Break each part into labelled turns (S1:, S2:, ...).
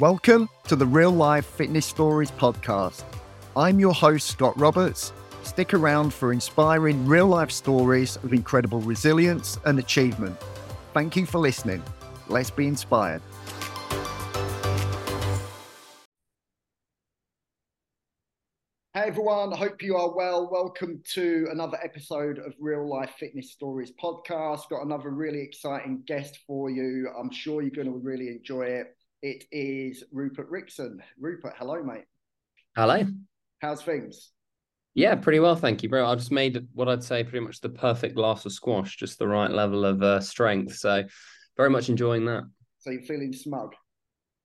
S1: Welcome to the Real Life Fitness Stories podcast. I'm your host, Scott Roberts. Stick around for inspiring real life stories of incredible resilience and achievement. Thank you for listening. Let's be inspired. Hey everyone, hope you are well. Welcome to another episode of Real Life Fitness Stories podcast. Got another really exciting guest for you. I'm sure you're going to really enjoy it. It is Rupert Rixon. Rupert, hello, mate.
S2: Hello.
S1: How's things?
S2: Yeah, pretty well, thank you, bro. I just made what I'd say pretty much the perfect glass of squash, just the right level of uh, strength. So, very much enjoying that.
S1: So you're feeling smug?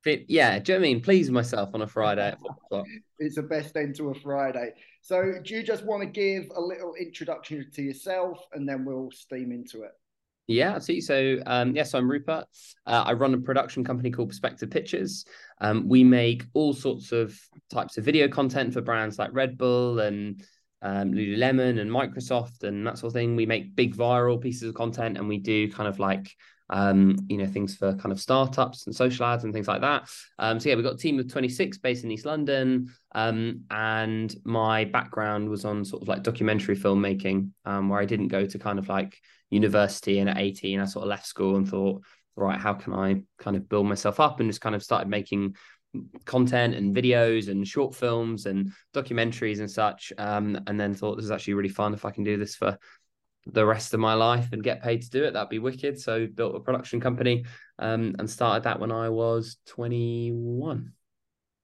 S2: Fit, yeah. Do you know I mean? Please myself on a Friday at four o'clock.
S1: it's the best end to a Friday. So, do you just want to give a little introduction to yourself, and then we'll steam into it?
S2: Yeah, see. So, um, yes, I'm Rupert. Uh, I run a production company called Perspective Pictures. Um, we make all sorts of types of video content for brands like Red Bull and um, Lululemon and Microsoft and that sort of thing. We make big viral pieces of content, and we do kind of like um, you know, things for kind of startups and social ads and things like that. Um, so yeah, we've got a team of 26 based in East London. Um, and my background was on sort of like documentary filmmaking, um, where I didn't go to kind of like university. And at 18, I sort of left school and thought, right, how can I kind of build myself up and just kind of started making content and videos and short films and documentaries and such. Um, and then thought this is actually really fun if I can do this for the rest of my life and get paid to do it. That'd be wicked. So built a production company um, and started that when I was 21.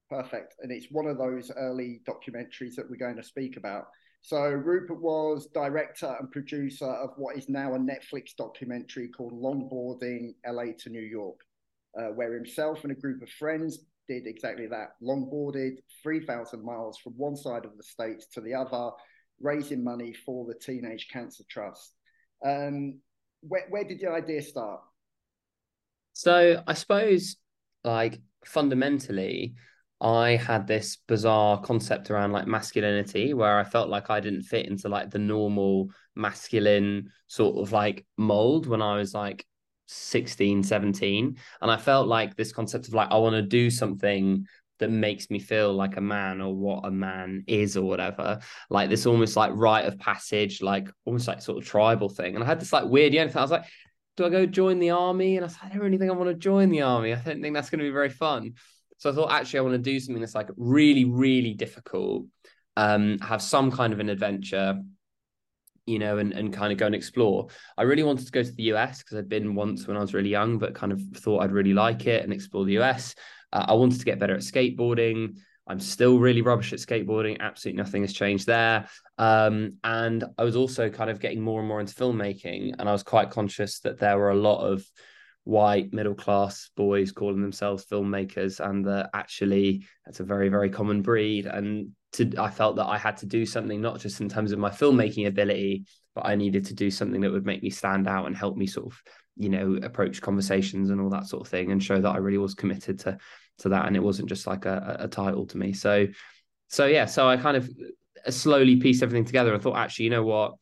S1: Perfect. And it's one of those early documentaries that we're going to speak about. So Rupert was director and producer of what is now a Netflix documentary called Longboarding LA to New York, uh, where himself and a group of friends did exactly that. Longboarded 3,000 miles from one side of the states to the other raising money for the Teenage Cancer Trust. Um, where, where did the idea start?
S2: So I suppose, like fundamentally, I had this bizarre concept around like masculinity where I felt like I didn't fit into like the normal masculine sort of like mold when I was like 16, 17. And I felt like this concept of like, I want to do something that makes me feel like a man or what a man is or whatever. Like this almost like rite of passage, like almost like sort of tribal thing. And I had this like weird, yeah, I was like, do I go join the army? And I was like, I don't really think I want to join the army. I don't think that's going to be very fun. So I thought actually I want to do something that's like really, really difficult, um, have some kind of an adventure, you know, and, and kind of go and explore. I really wanted to go to the US because I'd been once when I was really young, but kind of thought I'd really like it and explore the US. Uh, I wanted to get better at skateboarding. I'm still really rubbish at skateboarding. Absolutely nothing has changed there. Um, and I was also kind of getting more and more into filmmaking. And I was quite conscious that there were a lot of white middle class boys calling themselves filmmakers and that actually that's a very very common breed and to i felt that i had to do something not just in terms of my filmmaking ability but i needed to do something that would make me stand out and help me sort of you know approach conversations and all that sort of thing and show that i really was committed to to that and it wasn't just like a, a title to me. So so yeah so i kind of uh, slowly pieced everything together and thought actually you know what?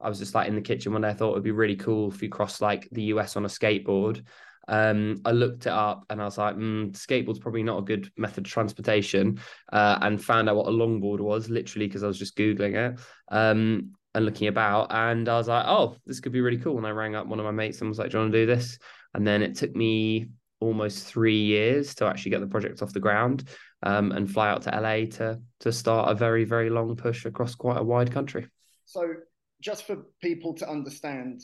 S2: I was just like in the kitchen one day i thought it'd be really cool if you cross like the us on a skateboard. Um, I looked it up and I was like, mm, skateboard's probably not a good method of transportation, uh, and found out what a longboard was literally because I was just googling it. Um, and looking about, and I was like, oh, this could be really cool. And I rang up one of my mates and was like, do you want to do this? And then it took me almost three years to actually get the project off the ground um, and fly out to LA to to start a very very long push across quite a wide country.
S1: So, just for people to understand,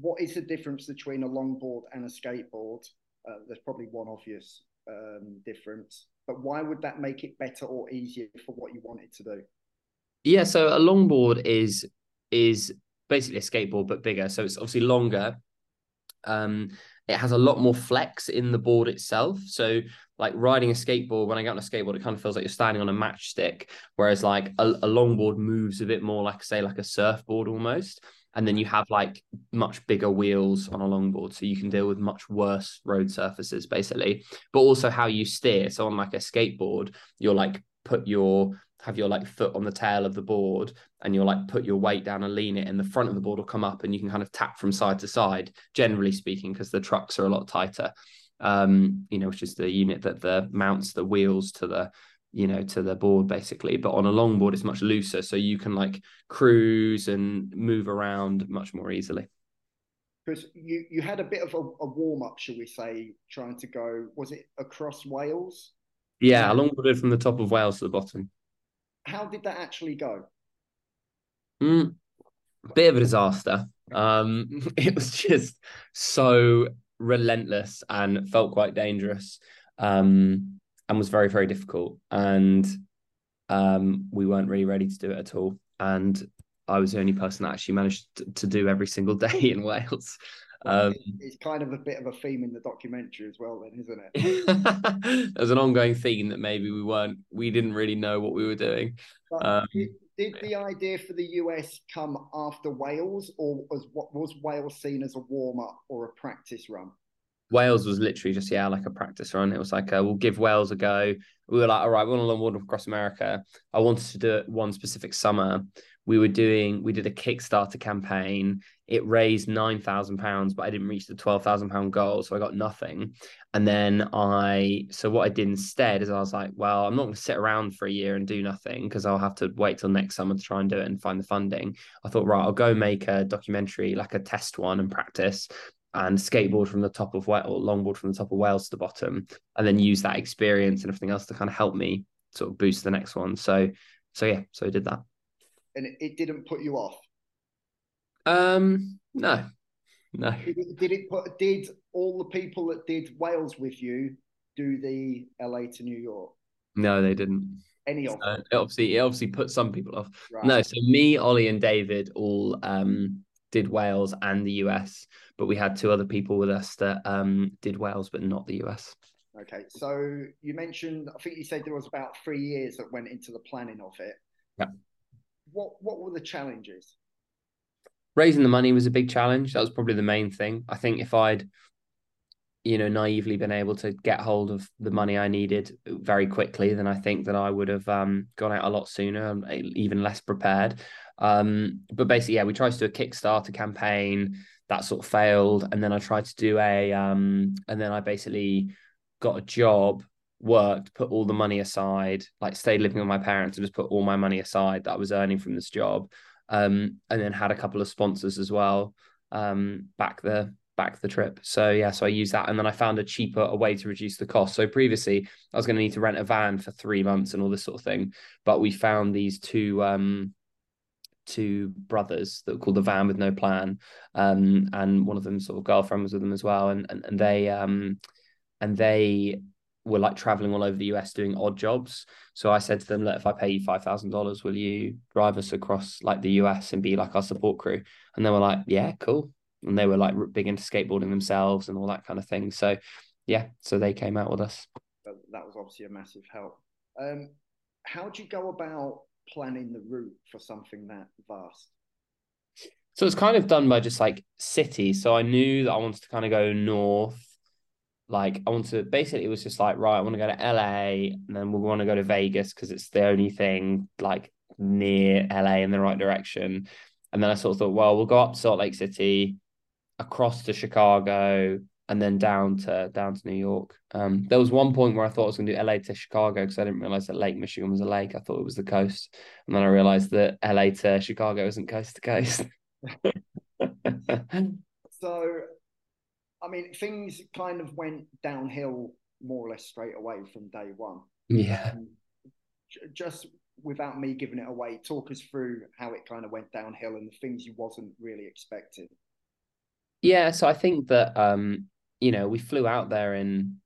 S1: what is the difference between a longboard and a skateboard? Uh, there's probably one obvious um, difference, but why would that make it better or easier for what you want it to do?
S2: Yeah, so a longboard is is basically a skateboard but bigger, so it's obviously longer. Um, it has a lot more flex in the board itself. So like riding a skateboard, when I get on a skateboard, it kind of feels like you're standing on a matchstick. Whereas like a, a longboard moves a bit more like say like a surfboard almost. And then you have like much bigger wheels on a longboard, so you can deal with much worse road surfaces, basically. But also how you steer. So on like a skateboard, you're like put your have your like foot on the tail of the board and you'll like put your weight down and lean it and the front of the board will come up and you can kind of tap from side to side generally speaking because the trucks are a lot tighter um, you know, which is the unit that the mounts the wheels to the you know to the board basically but on a longboard it's much looser so you can like cruise and move around much more easily
S1: because you you had a bit of a, a warm up shall we say trying to go was it across wales
S2: yeah, I longboarded from the top of Wales to the bottom.
S1: How did that actually go?
S2: Mm, bit of a disaster. Um, it was just so relentless and felt quite dangerous, um, and was very very difficult. And um, we weren't really ready to do it at all. And I was the only person that actually managed to, to do every single day in Wales.
S1: Um, it's kind of a bit of a theme in the documentary as well, then, isn't it?
S2: There's an ongoing theme that maybe we weren't, we didn't really know what we were doing. Um,
S1: did, did, the idea for the US come after Wales, or was what was Wales seen as a warm up or a practice run?
S2: Wales was literally just yeah, like a practice run. It was like uh, we'll give Wales a go. We were like, all right, we want to longboard across America. I wanted to do it one specific summer. We were doing, we did a Kickstarter campaign. It raised nine thousand pounds, but I didn't reach the twelve thousand pound goal, so I got nothing. And then I, so what I did instead is I was like, well, I'm not going to sit around for a year and do nothing because I'll have to wait till next summer to try and do it and find the funding. I thought, right, I'll go make a documentary, like a test one, and practice and skateboard from the top of Wales or longboard from the top of Wales to the bottom, and then use that experience and everything else to kind of help me sort of boost the next one. So, so yeah, so I did that.
S1: And it didn't put you off.
S2: Um, no, no.
S1: Did it, did it put? Did all the people that did Wales with you do the LA to New York?
S2: No, they didn't.
S1: Any of
S2: them? it obviously, it obviously put some people off. Right. No, so me, Ollie, and David all um did Wales and the US, but we had two other people with us that um, did Wales, but not the US.
S1: Okay, so you mentioned, I think you said there was about three years that went into the planning of it.
S2: Yeah.
S1: What What were the challenges?
S2: Raising the money was a big challenge. That was probably the main thing. I think if I'd, you know, naively been able to get hold of the money I needed very quickly, then I think that I would have um, gone out a lot sooner and even less prepared. Um, but basically, yeah, we tried to do a Kickstarter campaign that sort of failed, and then I tried to do a, um, and then I basically got a job, worked, put all the money aside, like stayed living with my parents, and just put all my money aside that I was earning from this job, um, and then had a couple of sponsors as well, um, back the back the trip. So yeah, so I used that, and then I found a cheaper a way to reduce the cost. So previously, I was going to need to rent a van for three months and all this sort of thing, but we found these two um two brothers that were called the van with no plan um, and one of them sort of girlfriend was with them as well and and, and they um, and they were like traveling all over the US doing odd jobs. So I said to them, look, if I pay you five thousand dollars, will you drive us across like the US and be like our support crew? And they were like, yeah, cool. And they were like big into skateboarding themselves and all that kind of thing. So yeah, so they came out with us.
S1: That was obviously a massive help. Um, how do you go about planning the route for something that vast?
S2: So it's kind of done by just like cities. So I knew that I wanted to kind of go north. Like I want to basically it was just like, right, I want to go to LA and then we want to go to Vegas because it's the only thing like near LA in the right direction. And then I sort of thought, well, we'll go up to Salt Lake City, across to Chicago, and then down to down to New York. Um, there was one point where I thought I was going to do LA to Chicago because I didn't realize that Lake Michigan was a lake. I thought it was the coast, and then I realized that LA to Chicago isn't coast to coast.
S1: so, I mean, things kind of went downhill more or less straight away from day one.
S2: Yeah. Um,
S1: just without me giving it away, talk us through how it kind of went downhill and the things you wasn't really expecting.
S2: Yeah, so I think that um, you know, we flew out there in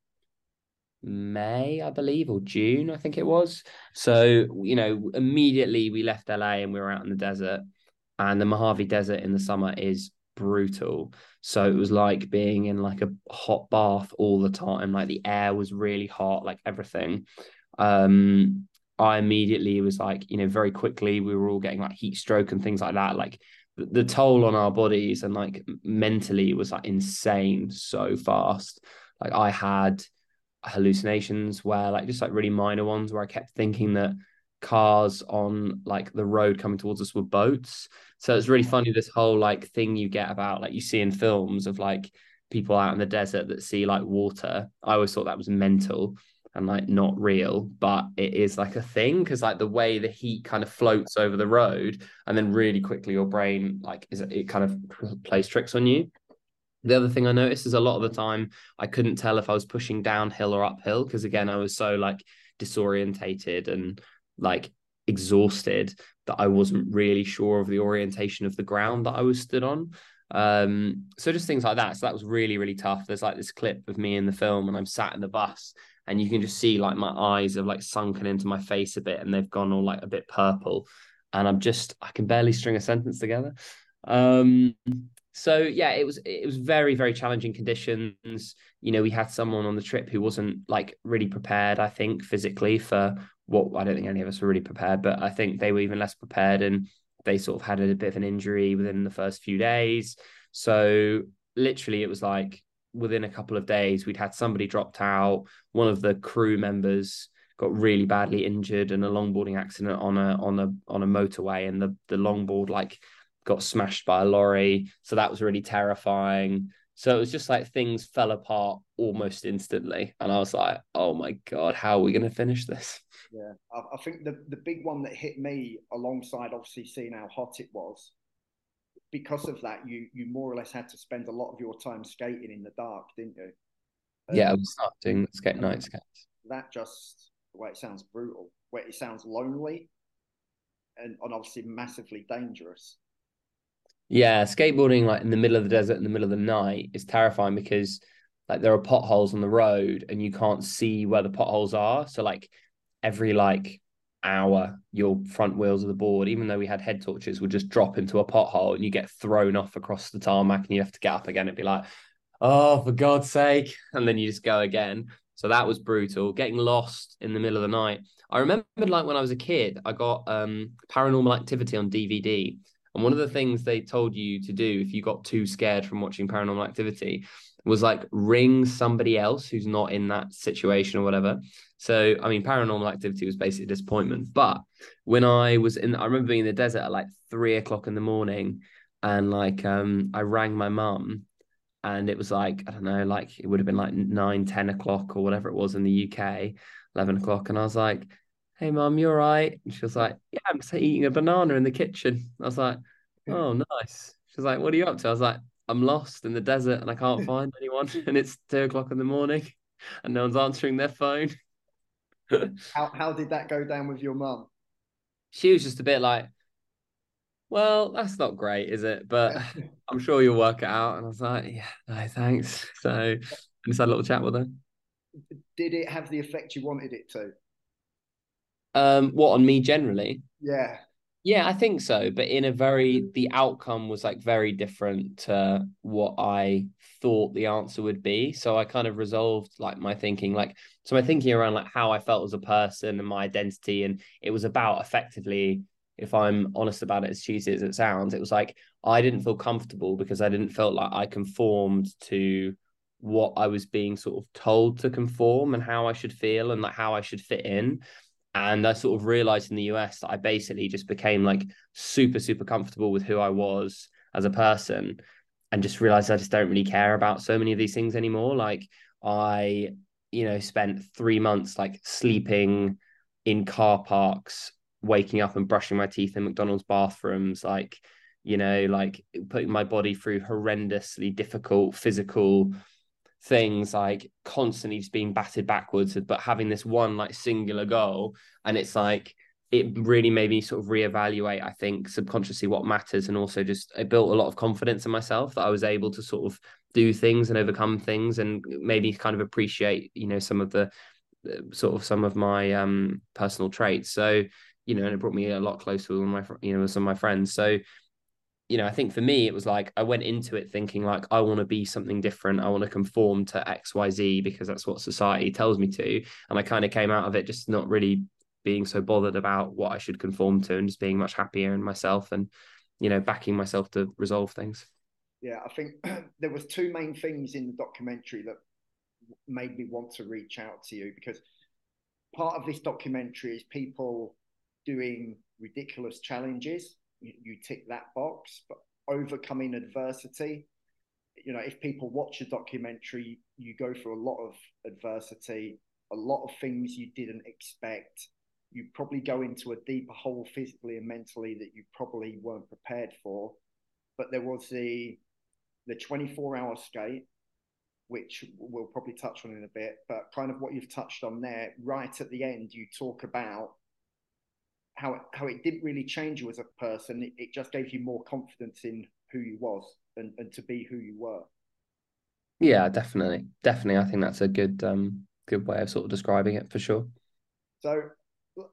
S2: May, I believe, or June, I think it was. So, you know, immediately we left LA and we were out in the desert. And the Mojave Desert in the summer is brutal. So it was like being in like a hot bath all the time. Like the air was really hot, like everything. Um, I immediately was like, you know, very quickly we were all getting like heat stroke and things like that. Like the toll on our bodies and like mentally was like insane so fast. Like I had hallucinations where like just like really minor ones where I kept thinking that cars on like the road coming towards us were boats. So it's really mm-hmm. funny this whole like thing you get about like you see in films of like people out in the desert that see like water. I always thought that was mental and like not real, but it is like a thing because like the way the heat kind of floats over the road, and then really quickly your brain like is it kind of plays tricks on you. The other thing I noticed is a lot of the time I couldn't tell if I was pushing downhill or uphill because again I was so like disorientated and like exhausted that I wasn't really sure of the orientation of the ground that I was stood on. Um, so just things like that. So that was really, really tough. There's like this clip of me in the film and I'm sat in the bus and you can just see like my eyes have like sunken into my face a bit and they've gone all like a bit purple. And I'm just I can barely string a sentence together. Um so yeah, it was it was very, very challenging conditions. You know, we had someone on the trip who wasn't like really prepared, I think, physically for what I don't think any of us were really prepared, but I think they were even less prepared and they sort of had a bit of an injury within the first few days. So literally it was like within a couple of days we'd had somebody dropped out, one of the crew members got really badly injured in a longboarding accident on a on a on a motorway and the the longboard like got smashed by a lorry. So that was really terrifying. So it was just like things fell apart almost instantly. And I was like, oh my God, how are we going to finish this?
S1: Yeah, I, I, think the, the big one that hit me alongside obviously seeing how hot it was, because of that, you you more or less had to spend a lot of your time skating in the dark, didn't you?
S2: Um, yeah, I was doing skate night skates.
S1: That just the way it sounds brutal, where it sounds lonely and, and obviously massively dangerous.
S2: Yeah, skateboarding like in the middle of the desert in the middle of the night is terrifying because like there are potholes on the road and you can't see where the potholes are. So like every like hour, your front wheels of the board, even though we had head torches, would just drop into a pothole and you get thrown off across the tarmac and you have to get up again. It'd be like, oh, for God's sake. And then you just go again. So that was brutal. Getting lost in the middle of the night. I remembered like when I was a kid, I got um paranormal activity on DVD and one of the things they told you to do if you got too scared from watching paranormal activity was like ring somebody else who's not in that situation or whatever. So, I mean, paranormal activity was basically disappointment. But when I was in, I remember being in the desert at like three o'clock in the morning and like um I rang my mum and it was like, I don't know, like it would have been like nine, 10 o'clock or whatever it was in the UK, 11 o'clock. And I was like, hey mum, you are right. And she was like, yeah, I'm just eating a banana in the kitchen. I was like, oh, nice. She was like, what are you up to? I was like, I'm lost in the desert and I can't find anyone. And it's two o'clock in the morning and no one's answering their phone.
S1: how how did that go down with your mum?
S2: She was just a bit like, well, that's not great, is it? But I'm sure you'll work it out. And I was like, yeah, no, thanks. So I just had a little chat with her.
S1: Did it have the effect you wanted it to?
S2: Um, what on me generally?
S1: Yeah.
S2: Yeah, I think so. But in a very, the outcome was like very different to what I thought the answer would be. So I kind of resolved like my thinking, like, so my thinking around like how I felt as a person and my identity. And it was about effectively, if I'm honest about it, as cheesy as it sounds, it was like I didn't feel comfortable because I didn't feel like I conformed to what I was being sort of told to conform and how I should feel and like how I should fit in. And I sort of realized in the US that I basically just became like super, super comfortable with who I was as a person and just realized I just don't really care about so many of these things anymore. Like I, you know, spent three months like sleeping in car parks, waking up and brushing my teeth in McDonald's bathrooms, like, you know, like putting my body through horrendously difficult physical things like constantly just being batted backwards, but having this one like singular goal. And it's like, it really made me sort of reevaluate, I think, subconsciously what matters. And also just, it built a lot of confidence in myself that I was able to sort of do things and overcome things and maybe kind of appreciate, you know, some of the sort of some of my um personal traits. So, you know, and it brought me a lot closer with my, you know, with some of my friends. So you know, I think for me, it was like I went into it thinking like I want to be something different. I want to conform to X, Y, Z because that's what society tells me to. And I kind of came out of it just not really being so bothered about what I should conform to and just being much happier in myself and, you know, backing myself to resolve things.
S1: Yeah, I think there was two main things in the documentary that made me want to reach out to you because part of this documentary is people doing ridiculous challenges you, tick that box, but overcoming adversity. you know, if people watch a documentary, you go through a lot of adversity, a lot of things you didn't expect. You probably go into a deeper hole physically and mentally that you probably weren't prepared for. But there was the the 24 hour skate, which we'll probably touch on in a bit, but kind of what you've touched on there, right at the end, you talk about how it, how it didn't really change you as a person. It, it just gave you more confidence in who you was and, and to be who you were.
S2: Yeah, definitely. Definitely. I think that's a good um good way of sort of describing it for sure.
S1: So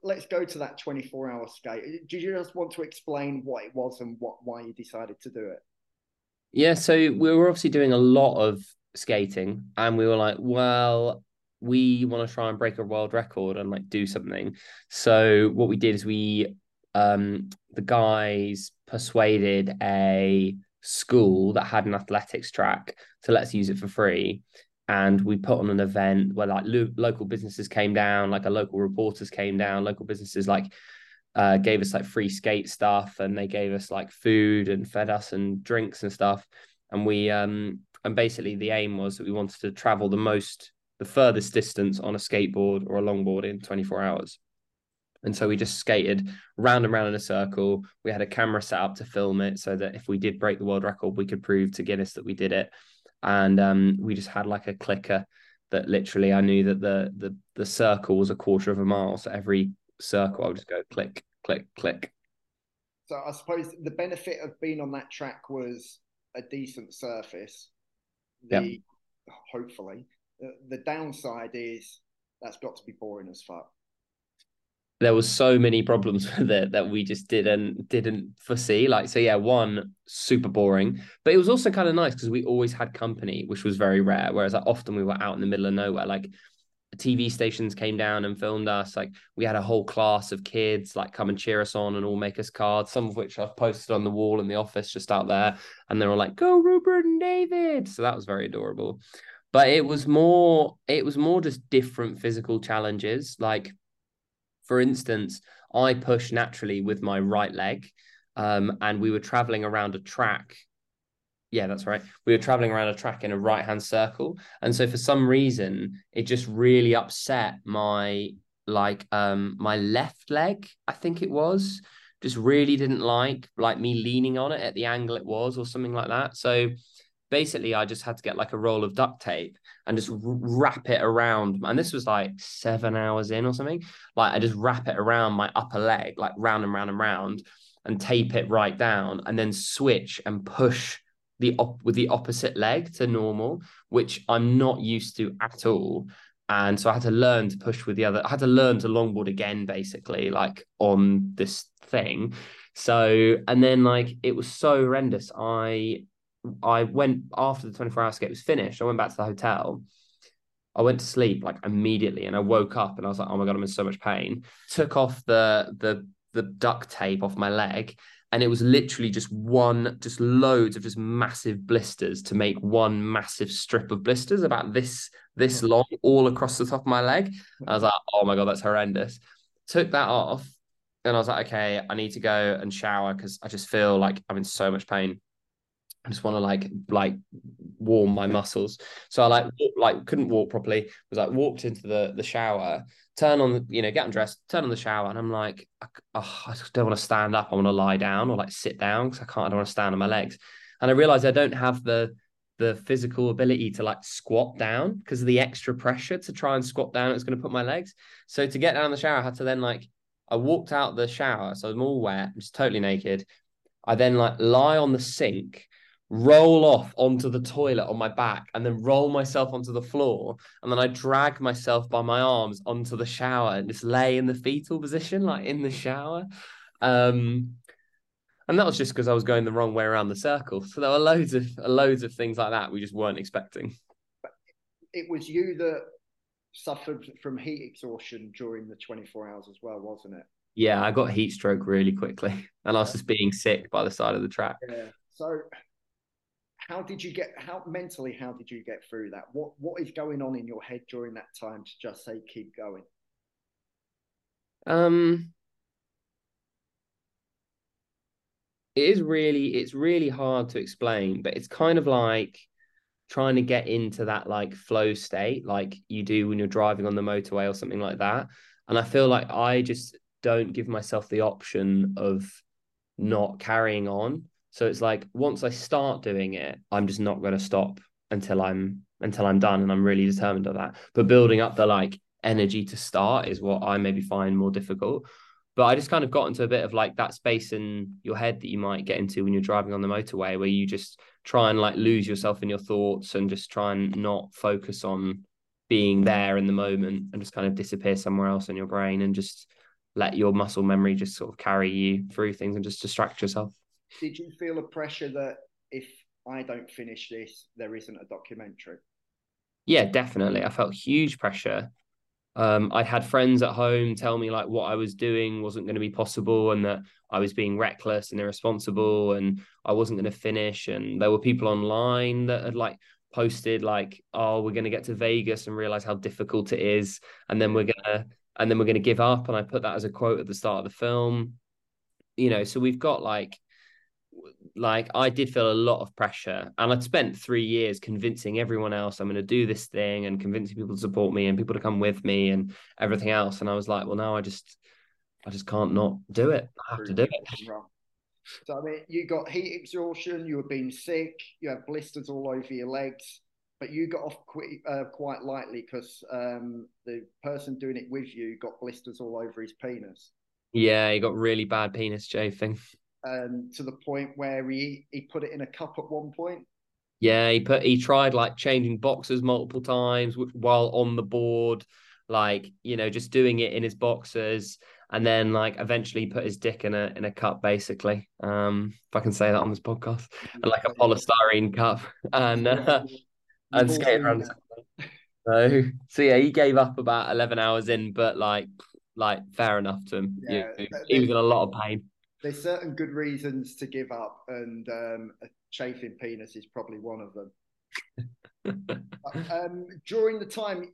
S1: let's go to that 24 hour skate. Did you just want to explain what it was and what why you decided to do it?
S2: Yeah, so we were obviously doing a lot of skating and we were like, well, we want to try and break a world record and like do something. So what we did is we um the guys persuaded a school that had an athletics track to let us use it for free and we put on an event where like lo- local businesses came down like a local reporters came down local businesses like uh, gave us like free skate stuff and they gave us like food and fed us and drinks and stuff and we um and basically the aim was that we wanted to travel the most the furthest distance on a skateboard or a longboard in 24 hours and so we just skated round and round in a circle. We had a camera set up to film it so that if we did break the world record, we could prove to Guinness that we did it. And um, we just had like a clicker that literally I knew that the the the circle was a quarter of a mile. So every circle I would just go click, click, click.
S1: So I suppose the benefit of being on that track was a decent surface. The yep. hopefully the, downside is that's got to be boring as fuck
S2: there was so many problems with it that we just didn't didn't foresee. Like, so yeah, one super boring, but it was also kind of nice because we always had company, which was very rare. Whereas like, often we were out in the middle of nowhere. Like TV stations came down and filmed us. Like we had a whole class of kids like come and cheer us on and all make us cards, some of which I've posted on the wall in the office just out there. And they were like, "Go Rupert and David!" So that was very adorable. But it was more, it was more just different physical challenges. Like for instance, I push naturally with my right leg, um, and we were traveling around a track. Yeah, that's right. We were traveling around a track in a right hand circle. And so for some reason, it just really upset my like um my left leg, I think it was. Just really didn't like like me leaning on it at the angle it was or something like that. So basically I just had to get like a roll of duct tape and just wrap it around. And this was like seven hours in or something. Like I just wrap it around my upper leg, like round and round and round, and tape it right down, and then switch and push the op- with the opposite leg to normal, which I'm not used to at all. And so I had to learn to push with the other. I had to learn to longboard again, basically, like on this thing. So, and then like it was so horrendous. I I went after the 24 hour skate was finished. I went back to the hotel. I went to sleep like immediately and I woke up and I was like, oh my God, I'm in so much pain. Took off the the the duct tape off my leg and it was literally just one, just loads of just massive blisters to make one massive strip of blisters about this this long all across the top of my leg. I was like, oh my God, that's horrendous. Took that off and I was like, okay, I need to go and shower because I just feel like I'm in so much pain. I just want to like like warm my muscles. So I like like couldn't walk properly. Was like walked into the the shower, turn on the you know get undressed, turn on the shower, and I'm like, oh, I don't want to stand up. I want to lie down or like sit down because I can't. I don't want to stand on my legs. And I realized I don't have the the physical ability to like squat down because of the extra pressure to try and squat down. It's going to put my legs. So to get down the shower, I had to then like I walked out the shower, so I'm all wet, I'm just totally naked. I then like lie on the sink roll off onto the toilet on my back and then roll myself onto the floor. And then I drag myself by my arms onto the shower and just lay in the fetal position like in the shower. Um and that was just because I was going the wrong way around the circle. So there were loads of loads of things like that we just weren't expecting.
S1: It was you that suffered from heat exhaustion during the 24 hours as well wasn't it?
S2: Yeah I got heat stroke really quickly. And I was just being sick by the side of the track.
S1: Yeah. So how did you get how mentally how did you get through that? What what is going on in your head during that time to just say keep going
S2: um it is really it's really hard to explain but it's kind of like trying to get into that like flow state like you do when you're driving on the motorway or something like that. And i feel like i just don't give myself the option of not carrying on so it's like once i start doing it i'm just not going to stop until i'm until i'm done and i'm really determined of that but building up the like energy to start is what i maybe find more difficult but I just kind of got into a bit of like that space in your head that you might get into when you're driving on the motorway, where you just try and like lose yourself in your thoughts and just try and not focus on being there in the moment and just kind of disappear somewhere else in your brain and just let your muscle memory just sort of carry you through things and just distract yourself.
S1: Did you feel a pressure that if I don't finish this, there isn't a documentary?
S2: Yeah, definitely. I felt huge pressure um, I had friends at home tell me like what I was doing wasn't going to be possible and that I was being reckless and irresponsible and I wasn't going to finish. And there were people online that had like posted like, "Oh, we're going to get to Vegas and realize how difficult it is, and then we're gonna and then we're going to give up." And I put that as a quote at the start of the film. You know, so we've got like like I did feel a lot of pressure, and I'd spent three years convincing everyone else I'm going to do this thing and convincing people to support me and people to come with me and everything else. And I was like, well, now I just, I just can't not do it. I have to do it.
S1: So I mean, you got heat exhaustion. You were being sick. You had blisters all over your legs, but you got off quite, uh, quite lightly because um, the person doing it with you got blisters all over his penis.
S2: Yeah, he got really bad penis chafing
S1: um, to the point where he he put it in a cup at one point.
S2: Yeah, he put he tried like changing boxes multiple times while on the board, like you know, just doing it in his boxes, and then like eventually put his dick in a in a cup, basically. Um, if I can say that on this podcast, and like a polystyrene cup, and uh, and skate around. So, so yeah, he gave up about eleven hours in, but like, like fair enough to him. Yeah, he, he was in a lot of pain
S1: there's certain good reasons to give up, and um, a chafing penis is probably one of them. um, during the time,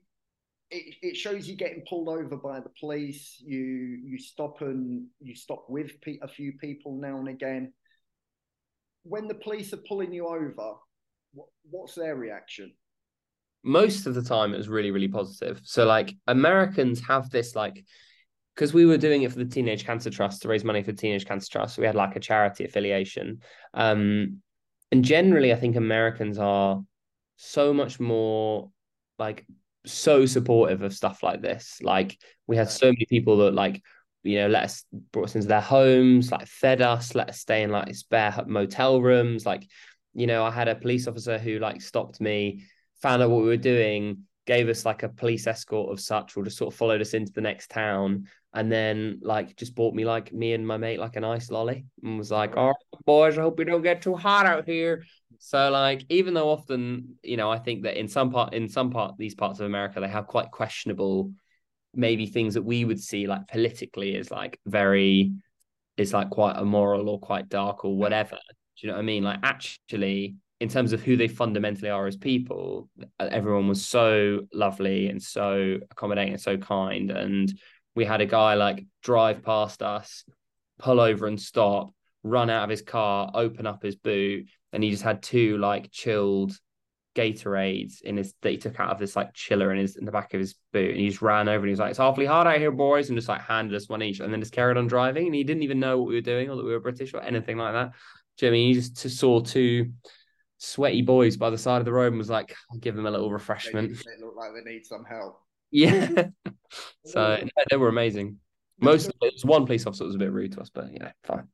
S1: it, it, shows you getting pulled over by the police. You you stop and you stop with pe- a few people now and again. When the police are pulling you over, what, what's their reaction?
S2: Most of the time, it was really really positive. So like Americans have this like because we were doing it for the Teenage Cancer Trust to raise money for Teenage Cancer Trust. So we had like a charity affiliation. Um, and generally, I think Americans are so much more like so supportive of stuff like this. Like we had so many people that like you know let us brought us into their homes, like fed us, let us stay in like spare motel rooms. Like you know, I had a police officer who like stopped me, found out what we were doing, gave us like a police escort of such, or just sort of followed us into the next town, and then like just bought me like me and my mate like an ice lolly, and was like, "All right, boys, I hope we don't get too hot out here." So like, even though often you know, I think that in some part, in some part, these parts of America, they have quite questionable, maybe things that we would see like politically as like very, is like quite immoral or quite dark or whatever. Do you know what I mean? Like actually, in terms of who they fundamentally are as people, uh, everyone was so lovely and so accommodating and so kind. And we had a guy like drive past us, pull over and stop, run out of his car, open up his boot, and he just had two like chilled Gatorades in his that he took out of this like chiller in his in the back of his boot, and he just ran over and he was like, "It's awfully hot out here, boys," and just like handed us one each, and then just carried on driving, and he didn't even know what we were doing or that we were British or anything like that. Jimmy, he just saw two sweaty boys mm. by the side of the road and was like, I'll give them a little refreshment.
S1: They, look like they need some help.
S2: Yeah. so no, they were amazing. Most of it was one police officer was a bit rude to us, but you know, fine.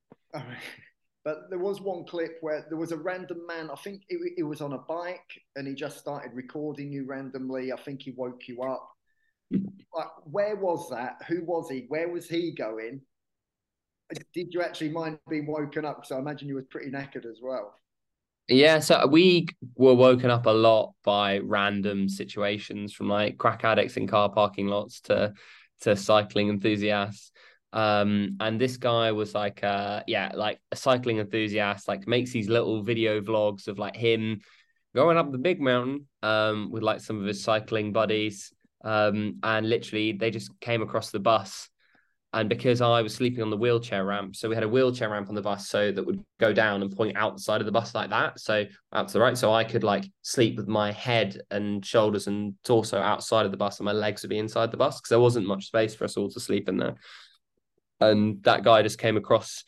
S1: But there was one clip where there was a random man. I think it, it was on a bike, and he just started recording you randomly. I think he woke you up. like, where was that? Who was he? Where was he going? Did you actually mind being woken up? So I imagine you was pretty knackered as well.
S2: Yeah, so we were woken up a lot by random situations from like crack addicts in car parking lots to to cycling enthusiasts. Um, and this guy was like uh yeah, like a cycling enthusiast, like makes these little video vlogs of like him going up the big mountain um with like some of his cycling buddies. Um, and literally they just came across the bus and because I was sleeping on the wheelchair ramp, so we had a wheelchair ramp on the bus, so that would go down and point outside of the bus like that, so out to the right, so I could like sleep with my head and shoulders and torso outside of the bus, and my legs would be inside the bus because there wasn't much space for us all to sleep in there. And that guy just came across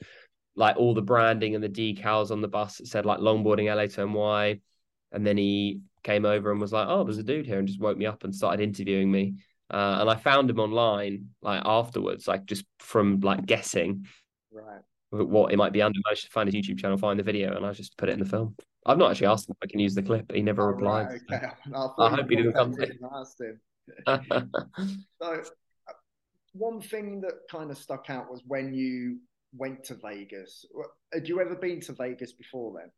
S2: like all the branding and the decals on the bus that said like longboarding LA to NY, and then he came over and was like, "Oh, there's a dude here," and just woke me up and started interviewing me. Uh, and I found him online like afterwards, like just from like guessing
S1: right
S2: what it might be under. Managed to find his YouTube channel, find the video, and I just put it in the film. I've not actually asked him if I can use the clip. He never
S1: oh,
S2: replied.
S1: Right, okay. I,
S2: I hope he didn't come.
S1: Him. so, uh, one thing that kind of stuck out was when you went to Vegas. Had you ever been to Vegas before then?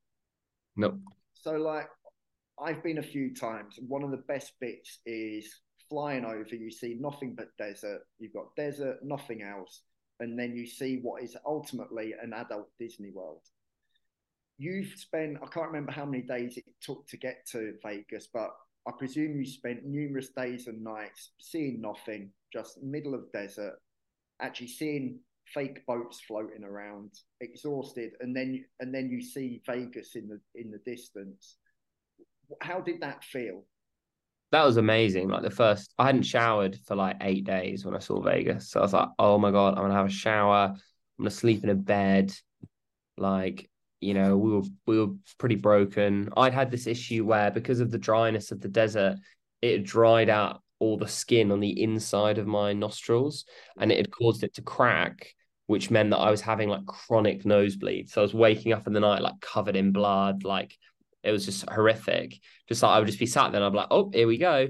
S2: Nope.
S1: So, like, I've been a few times. One of the best bits is flying over, you see nothing but desert. You've got desert, nothing else. And then you see what is ultimately an adult Disney World. You've spent, I can't remember how many days it took to get to Vegas, but I presume you spent numerous days and nights seeing nothing, just middle of desert, actually seeing fake boats floating around, exhausted, and then and then you see Vegas in the in the distance. How did that feel?
S2: That was amazing. Like the first, I hadn't showered for like eight days when I saw Vegas. So I was like, oh my God, I'm going to have a shower. I'm going to sleep in a bed. Like, you know, we were, we were pretty broken. I'd had this issue where because of the dryness of the desert, it dried out all the skin on the inside of my nostrils and it had caused it to crack, which meant that I was having like chronic nosebleeds. So I was waking up in the night like covered in blood, like it was just horrific. Just like I would just be sat there and I'd be like, oh, here we go.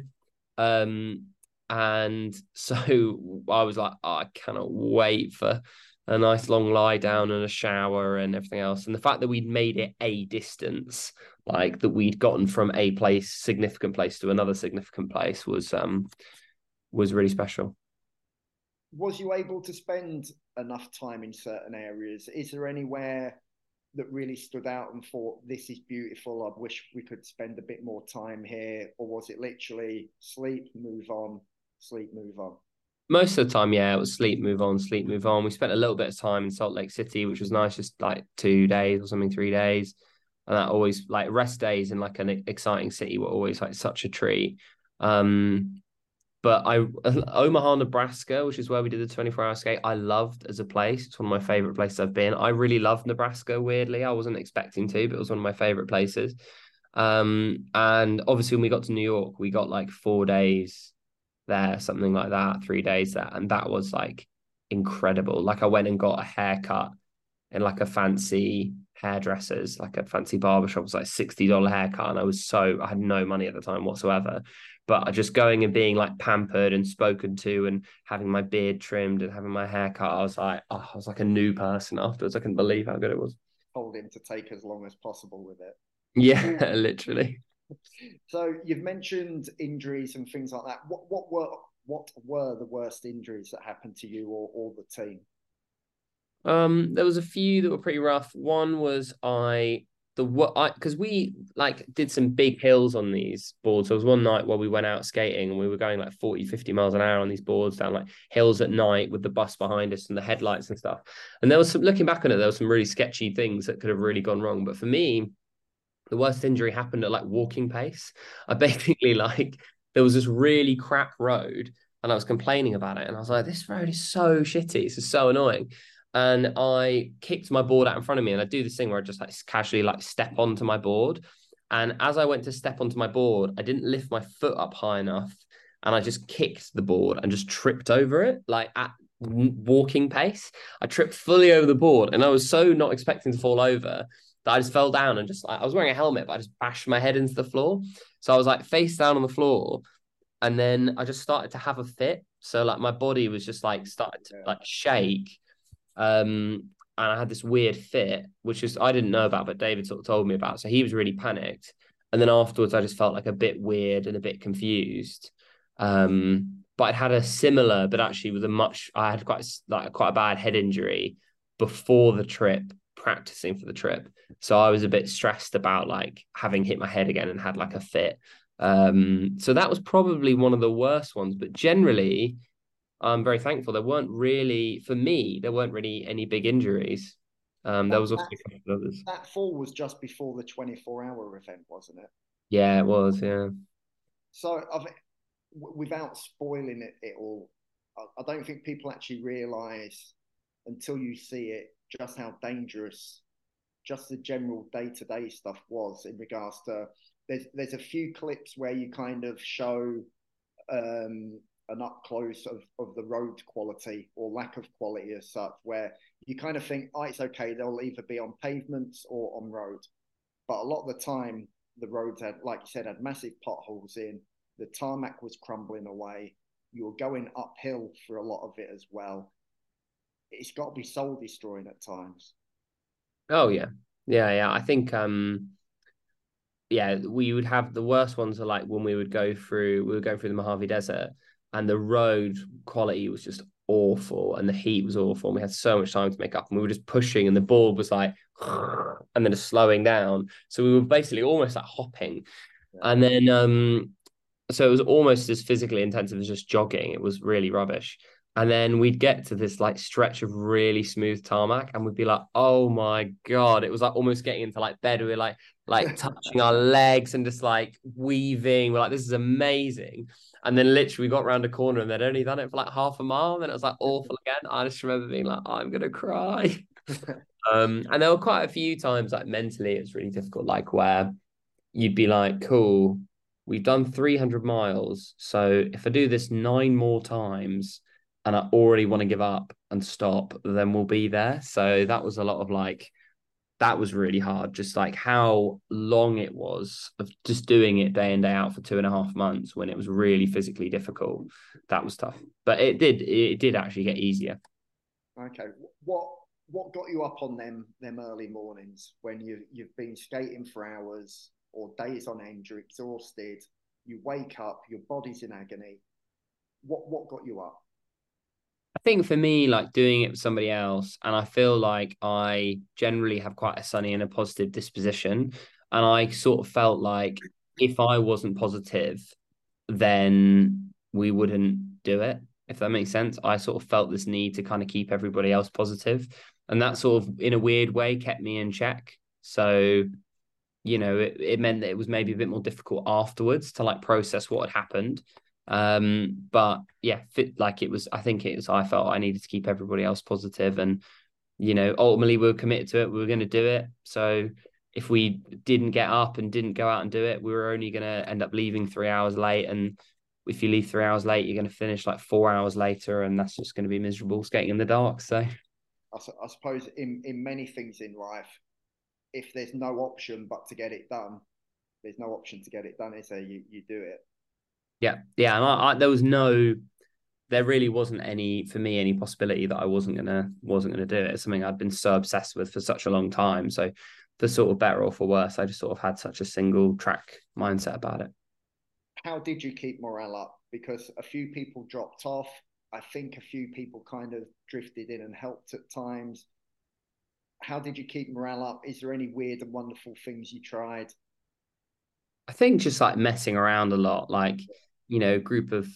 S2: Um, and so I was like, oh, I cannot wait for a nice long lie down and a shower and everything else. And the fact that we'd made it a distance, like that we'd gotten from a place, significant place to another significant place was um was really special.
S1: Was you able to spend enough time in certain areas? Is there anywhere that really stood out and thought this is beautiful. I wish we could spend a bit more time here. Or was it literally sleep move on sleep move on
S2: most of the time yeah it was sleep move on sleep move on. We spent a little bit of time in salt lake city which was nice just like two days or something three days. And that always like rest days in like an exciting city were always like such a treat. Um but I Omaha, Nebraska, which is where we did the 24 hour skate, I loved as a place. It's one of my favorite places I've been. I really loved Nebraska, weirdly. I wasn't expecting to, but it was one of my favorite places. Um, and obviously when we got to New York, we got like four days there, something like that, three days there. And that was like incredible. Like I went and got a haircut in like a fancy hairdressers, like a fancy barbershop, was like $60 haircut. And I was so I had no money at the time whatsoever but I just going and being like pampered and spoken to and having my beard trimmed and having my hair cut, I was like, oh, I was like a new person afterwards. I couldn't believe how good it was.
S1: Told him to take as long as possible with it.
S2: Yeah, literally.
S1: So you've mentioned injuries and things like that. What what were what were the worst injuries that happened to you or, or the team?
S2: Um, there was a few that were pretty rough. One was I the what I because we like did some big hills on these boards. There was one night where we went out skating and we were going like 40, 50 miles an hour on these boards down like hills at night with the bus behind us and the headlights and stuff. And there was some looking back on it, there was some really sketchy things that could have really gone wrong. But for me, the worst injury happened at like walking pace. I basically like there was this really crap road and I was complaining about it. And I was like, this road is so shitty. This is so annoying and I kicked my board out in front of me. And I do this thing where I just like casually like step onto my board. And as I went to step onto my board, I didn't lift my foot up high enough. And I just kicked the board and just tripped over it, like at walking pace. I tripped fully over the board. And I was so not expecting to fall over that I just fell down and just like I was wearing a helmet, but I just bashed my head into the floor. So I was like face down on the floor. And then I just started to have a fit. So like my body was just like started to like shake um, and I had this weird fit, which is I didn't know about, but David sort of told me about. So he was really panicked. And then afterwards, I just felt like a bit weird and a bit confused. Um, but I'd had a similar, but actually with a much, I had quite like quite a bad head injury before the trip, practicing for the trip. So I was a bit stressed about like having hit my head again and had like a fit. Um, so that was probably one of the worst ones. But generally, I'm very thankful. There weren't really, for me, there weren't really any big injuries. Um, there was also a couple of others.
S1: That fall was just before the 24 hour event, wasn't it?
S2: Yeah, it was. Yeah.
S1: So, I've, without spoiling it, it all, I don't think people actually realize until you see it just how dangerous just the general day to day stuff was in regards to. There's there's a few clips where you kind of show um, an up close of, of the road quality or lack of quality as such, where you kind of think, oh, it's okay, they'll either be on pavements or on road. But a lot of the time, the roads had, like you said, had massive potholes in, the tarmac was crumbling away, you were going uphill for a lot of it as well. It's got to be soul destroying at times.
S2: Oh yeah. Yeah, yeah. I think um yeah, we would have the worst ones are like when we would go through we were going through the Mojave Desert and the road quality was just awful and the heat was awful and we had so much time to make up and we were just pushing and the board was like and then just slowing down. So we were basically almost like hopping. And then um so it was almost as physically intensive as just jogging. It was really rubbish. And then we'd get to this like stretch of really smooth tarmac and we'd be like oh my god. It was like almost getting into like bed. We were like like touching our legs and just like weaving we're like this is amazing and then literally we got around a corner and they'd only done it for like half a mile. And then it was like awful again. I just remember being like, I'm gonna cry. um, and there were quite a few times like mentally it was really difficult, like where you'd be like, cool, we've done 300 miles. So if I do this nine more times and I already want to give up and stop, then we'll be there. So that was a lot of like that was really hard. Just like how long it was of just doing it day in day out for two and a half months when it was really physically difficult. That was tough, but it did it did actually get easier.
S1: Okay, what what got you up on them them early mornings when you you've been skating for hours or days on end, you're exhausted, you wake up, your body's in agony. What what got you up?
S2: Think for me, like doing it with somebody else, and I feel like I generally have quite a sunny and a positive disposition. And I sort of felt like if I wasn't positive, then we wouldn't do it, if that makes sense. I sort of felt this need to kind of keep everybody else positive, And that sort of, in a weird way, kept me in check. So, you know, it, it meant that it was maybe a bit more difficult afterwards to like process what had happened. Um, but yeah, fit, like it was, I think it was, I felt I needed to keep everybody else positive and, you know, ultimately we were committed to it. We were going to do it. So if we didn't get up and didn't go out and do it, we were only going to end up leaving three hours late. And if you leave three hours late, you're going to finish like four hours later, and that's just going to be miserable skating in the dark. So,
S1: I, suppose in in many things in life, if there's no option but to get it done, there's no option to get it done. Is there? You you do it.
S2: Yeah, yeah, and I, I, there was no, there really wasn't any for me any possibility that I wasn't gonna wasn't gonna do it. It's something I'd been so obsessed with for such a long time. So, for sort of better or for worse, I just sort of had such a single track mindset about it.
S1: How did you keep morale up? Because a few people dropped off. I think a few people kind of drifted in and helped at times. How did you keep morale up? Is there any weird and wonderful things you tried?
S2: I think just like messing around a lot, like you know, group of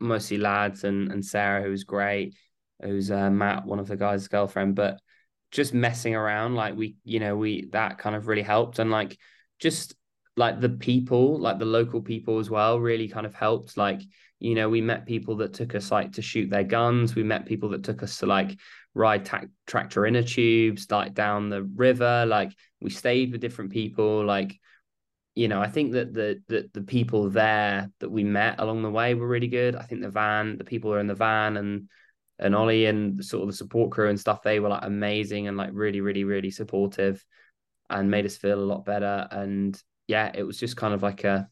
S2: mostly lads and and Sarah, who's great, who's uh, Matt, one of the guys' girlfriend, but just messing around, like we, you know, we that kind of really helped, and like just like the people, like the local people as well, really kind of helped. Like, you know, we met people that took us like to shoot their guns. We met people that took us to like ride ta- tractor inner tubes, like down the river. Like we stayed with different people. Like you know, I think that the, the the people there that we met along the way were really good. I think the van, the people who are in the van and and Ollie and sort of the support crew and stuff, they were like amazing and like really, really, really supportive and made us feel a lot better. And yeah, it was just kind of like a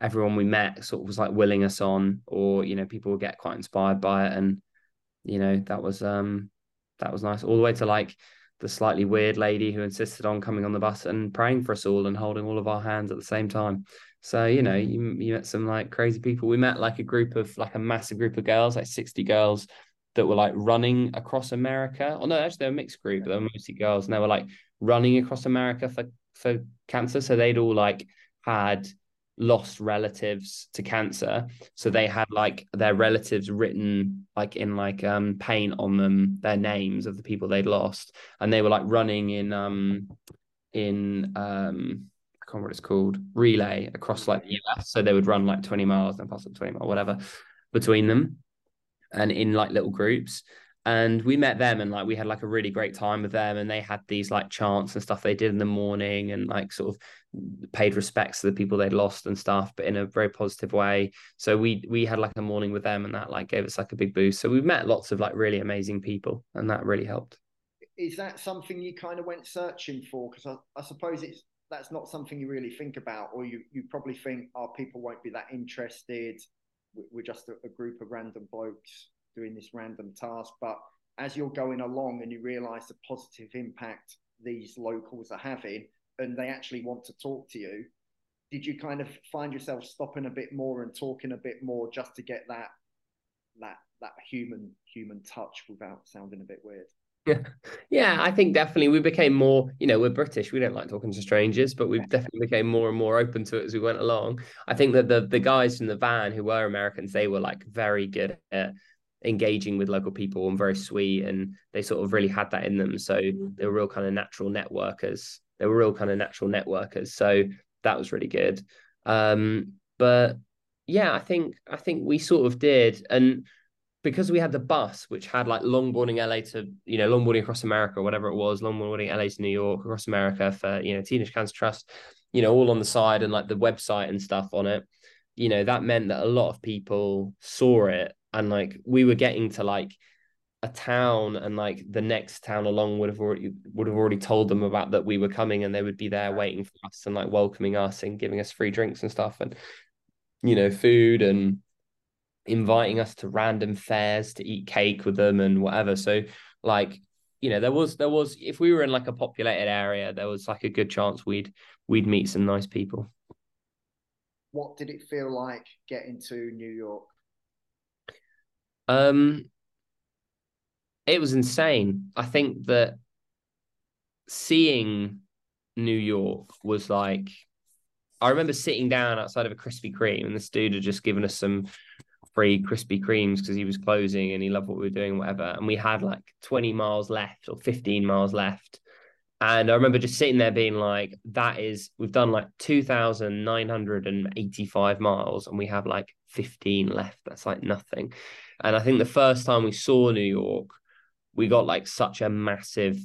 S2: everyone we met sort of was like willing us on, or you know, people would get quite inspired by it. And, you know, that was um that was nice. All the way to like the slightly weird lady who insisted on coming on the bus and praying for us all and holding all of our hands at the same time. So, you know, mm. you, you met some like crazy people. We met like a group of like a massive group of girls, like 60 girls that were like running across America. Oh no, actually they're a mixed group, but they were mostly girls, and they were like running across America for for cancer. So they'd all like had lost relatives to cancer. So they had like their relatives written like in like um paint on them their names of the people they'd lost. And they were like running in um in um I can't what it's called relay across like the US so they would run like 20 miles and pass up 20 miles whatever between them and in like little groups and we met them and like we had like a really great time with them and they had these like chants and stuff they did in the morning and like sort of paid respects to the people they'd lost and stuff but in a very positive way. So we we had like a morning with them and that like gave us like a big boost. So we met lots of like really amazing people and that really helped.
S1: Is that something you kind of went searching for? Because I, I suppose it's that's not something you really think about or you you probably think our oh, people won't be that interested. We're just a, a group of random blokes doing this random task. But as you're going along and you realize the positive impact these locals are having and they actually want to talk to you, did you kind of find yourself stopping a bit more and talking a bit more just to get that that that human human touch without sounding a bit weird?
S2: Yeah, yeah, I think definitely we became more. You know, we're British; we don't like talking to strangers, but we definitely became more and more open to it as we went along. I think that the the guys from the van who were Americans, they were like very good at engaging with local people and very sweet and they sort of really had that in them. So they were real kind of natural networkers. They were real kind of natural networkers. So that was really good. Um but yeah i think i think we sort of did. And because we had the bus which had like longboarding la to you know longboarding across america or whatever it was longboarding la to new york across america for you know teenage cancer trust you know all on the side and like the website and stuff on it you know that meant that a lot of people saw it and like we were getting to like a town and like the next town along would have already would have already told them about that we were coming and they would be there waiting for us and like welcoming us and giving us free drinks and stuff and you know food and inviting us to random fairs to eat cake with them and whatever. So like you know there was there was if we were in like a populated area there was like a good chance we'd we'd meet some nice people.
S1: What did it feel like getting to new york
S2: um, it was insane. I think that seeing New York was like I remember sitting down outside of a Krispy Kreme and this dude had just given us some free Krispy Kremes because he was closing and he loved what we were doing, whatever. And we had like 20 miles left or 15 miles left. And I remember just sitting there being like, that is, we've done like 2,985 miles and we have like 15 left. That's like nothing. And I think the first time we saw New York, we got like such a massive,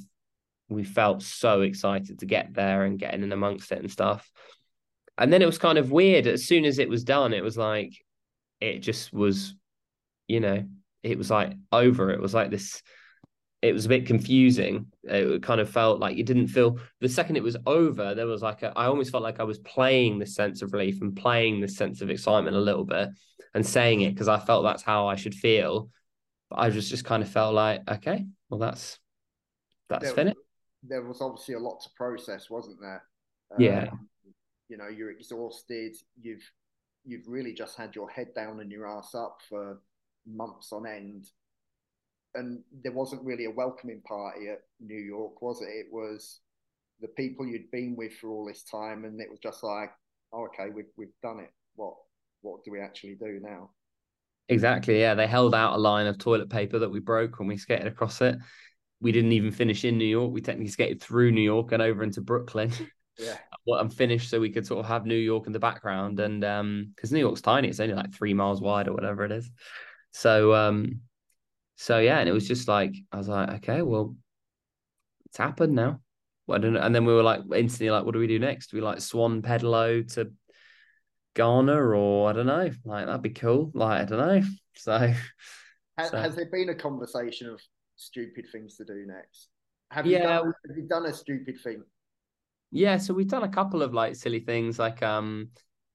S2: we felt so excited to get there and getting in amongst it and stuff. And then it was kind of weird. As soon as it was done, it was like, it just was, you know, it was like over. It was like this, it was a bit confusing. It kind of felt like you didn't feel the second it was over, there was like a, I almost felt like I was playing this sense of relief and playing this sense of excitement a little bit and saying it because I felt that's how I should feel. But I just just kind of felt like, okay, well that's that's there, finished.
S1: There was obviously a lot to process, wasn't there?
S2: Yeah. Um,
S1: you know, you're exhausted. You've you've really just had your head down and your ass up for months on end. And there wasn't really a welcoming party at New York, was it? It was the people you'd been with for all this time, and it was just like, oh, okay, we've we've done it. What what do we actually do now?
S2: Exactly. Yeah, they held out a line of toilet paper that we broke when we skated across it. We didn't even finish in New York. We technically skated through New York and over into Brooklyn.
S1: Yeah.
S2: well, I'm finished so we could sort of have New York in the background. And um, because New York's tiny, it's only like three miles wide or whatever it is. So um, so yeah, and it was just like I was like, okay, well, it's happened now. Well, and then we were like instantly like, what do we do next? We like swan pedalo to Ghana or I don't know, like that'd be cool. Like I don't know. So
S1: has, so. has there been a conversation of stupid things to do next? Have you yeah. done have you done a stupid thing?
S2: Yeah, so we've done a couple of like silly things like um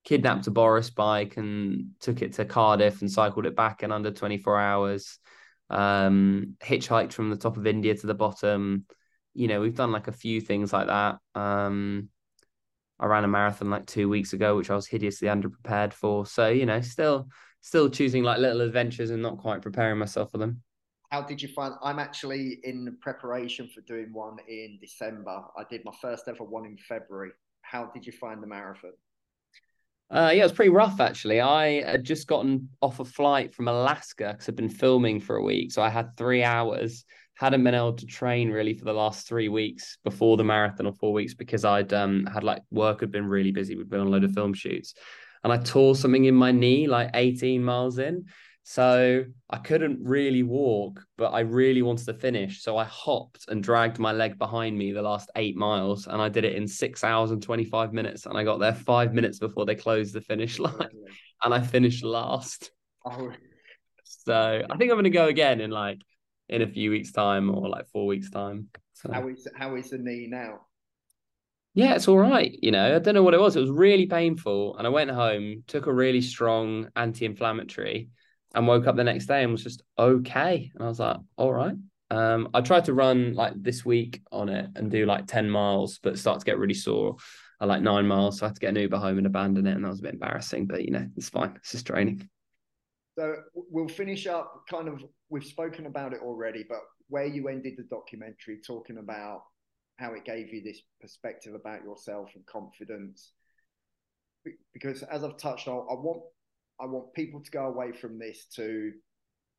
S2: kidnapped a Boris bike and took it to Cardiff and cycled it back in under 24 hours. Um hitchhiked from the top of India to the bottom. You know, we've done like a few things like that. Um I ran a marathon like two weeks ago, which I was hideously underprepared for. So, you know, still still choosing like little adventures and not quite preparing myself for them.
S1: How did you find I'm actually in preparation for doing one in December. I did my first ever one in February. How did you find the marathon?
S2: Uh, yeah, it was pretty rough actually. I had just gotten off a flight from Alaska because I'd been filming for a week, so I had three hours. Hadn't been able to train really for the last three weeks before the marathon or four weeks because I'd um had like work had been really busy. We'd been on a load of film shoots, and I tore something in my knee like 18 miles in. So I couldn't really walk, but I really wanted to finish. So I hopped and dragged my leg behind me the last eight miles, and I did it in six hours and 25 minutes. And I got there five minutes before they closed the finish oh, line, and I finished last. Oh. So I think I'm going to go again in like in a few weeks' time or like four weeks' time. So.
S1: How is how is the knee now?
S2: Yeah, it's all right. You know, I don't know what it was. It was really painful, and I went home, took a really strong anti-inflammatory and woke up the next day and was just okay. And I was like, all right. Um, I tried to run like this week on it and do like 10 miles, but start to get really sore. I like nine miles. So I had to get an Uber home and abandon it. And that was a bit embarrassing, but you know, it's fine. It's just training.
S1: So we'll finish up kind of, we've spoken about it already, but where you ended the documentary talking about how it gave you this perspective about yourself and confidence. Because as I've touched on, I want I want people to go away from this to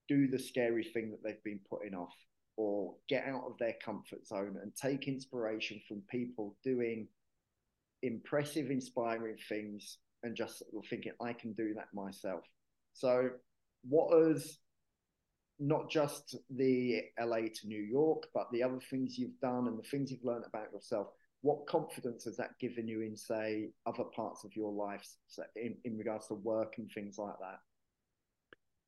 S1: do the scary thing that they've been putting off or get out of their comfort zone and take inspiration from people doing impressive, inspiring things and just thinking, I can do that myself. So, what is not just the LA to New York, but the other things you've done and the things you've learned about yourself? What confidence has that given you in say other parts of your life in, in regards to work and things like that?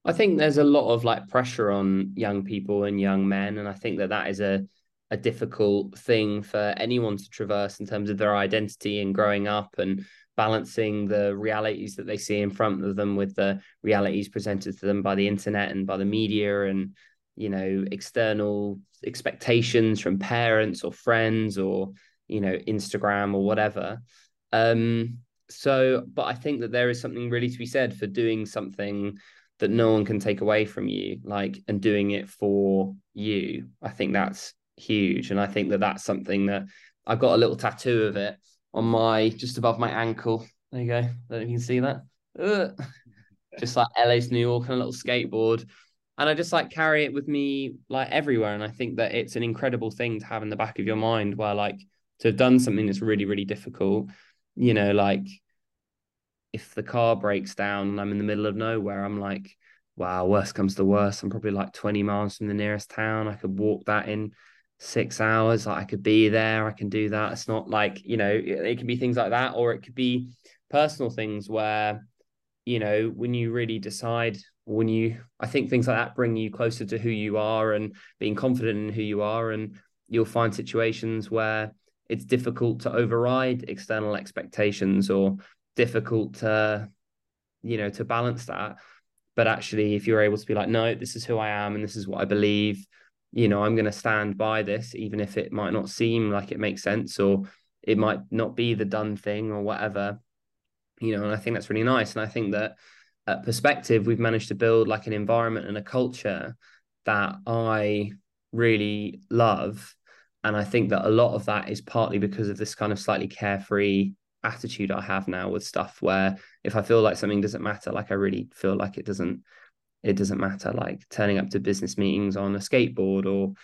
S2: I think there's a lot of like pressure on young people and young men and i think that that is a a difficult thing for anyone to traverse in terms of their identity and growing up and balancing the realities that they see in front of them with the realities presented to them by the internet and by the media and you know external expectations from parents or friends or you know instagram or whatever. Um so but i think that there is something really to be said for doing something that no one can take away from you like and doing it for you. I think that's huge and i think that that's something that i've got a little tattoo of it on my just above my ankle. There you go. I don't know if you can see that. Ugh. just like la's new york and a little skateboard. And I just like carry it with me like everywhere. And I think that it's an incredible thing to have in the back of your mind where like to have done something that's really really difficult you know like if the car breaks down and i'm in the middle of nowhere i'm like wow worst comes to worst i'm probably like 20 miles from the nearest town. I could walk that in six hours. Like i could be there. I can do that. It's not like you know it, it can be things like that or it could be personal things where you know when you really decide when you i think things like that bring you closer to who you are and being confident in who you are and you'll find situations where it's difficult to override external expectations or difficult to you know to balance that. But actually if you're able to be like no this is who i am and this is what i believe you know i'm going to stand by this even if it might not seem like it makes sense or it might not be the done thing or whatever you know and i think that's really nice. And i think that at perspective we've managed to build like an environment and a culture that i really love and I think that a lot of that is partly because of this kind of slightly carefree attitude I have now with stuff where if I feel like something doesn't matter, like I really feel like it doesn't it doesn't matter, like turning up to business meetings on a skateboard or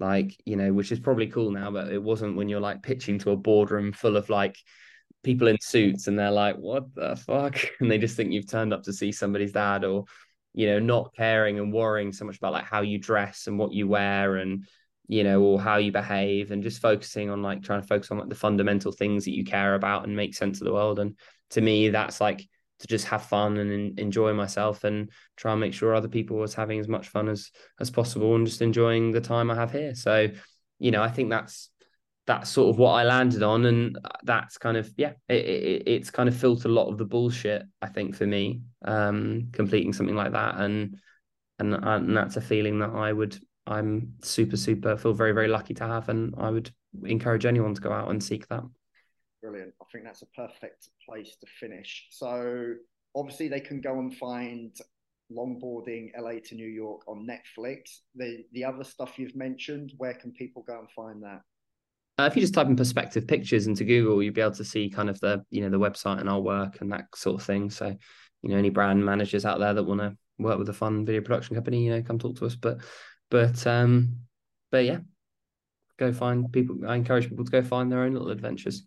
S2: like, you know, which is probably cool now, but it wasn't when you're like pitching to a boardroom full of like people in suits and they're like, what the fuck? And they just think you've turned up to see somebody's dad or, you know, not caring and worrying so much about like how you dress and what you wear and you know, or how you behave, and just focusing on like trying to focus on like the fundamental things that you care about and make sense of the world. And to me, that's like to just have fun and enjoy myself and try and make sure other people was having as much fun as as possible and just enjoying the time I have here. So, you know, I think that's that's sort of what I landed on, and that's kind of yeah, it, it, it's kind of filtered a lot of the bullshit. I think for me, um, completing something like that, and and and that's a feeling that I would I'm super, super feel very, very lucky to have, and I would encourage anyone to go out and seek that.
S1: Brilliant. I think that's a perfect place to finish. So obviously they can go and find longboarding LA to New York on Netflix. The the other stuff you've mentioned, where can people go and find that?
S2: Uh, if you just type in perspective pictures into Google, you'll be able to see kind of the you know the website and our work and that sort of thing. So, you know, any brand managers out there that want to work with a fun video production company, you know, come talk to us. But, but, um, but yeah, go find people. I encourage people to go find their own little adventures.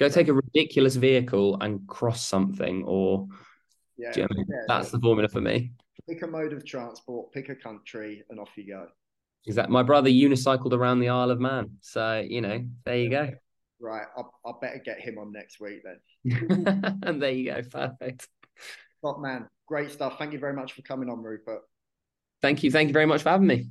S2: Go take a ridiculous vehicle and cross something, or
S1: Yeah,
S2: you know,
S1: yeah,
S2: that's the formula for me.
S1: pick a mode of transport, pick a country, and off you go.
S2: Exactly. My brother unicycled around the Isle of Man, so you know, there you go.
S1: Right, I'll, I'll better get him on next week then.
S2: and there you go. Perfect.
S1: Top man, great stuff. Thank you very much for coming on, Rupert.
S2: Thank you. Thank you very much for having me.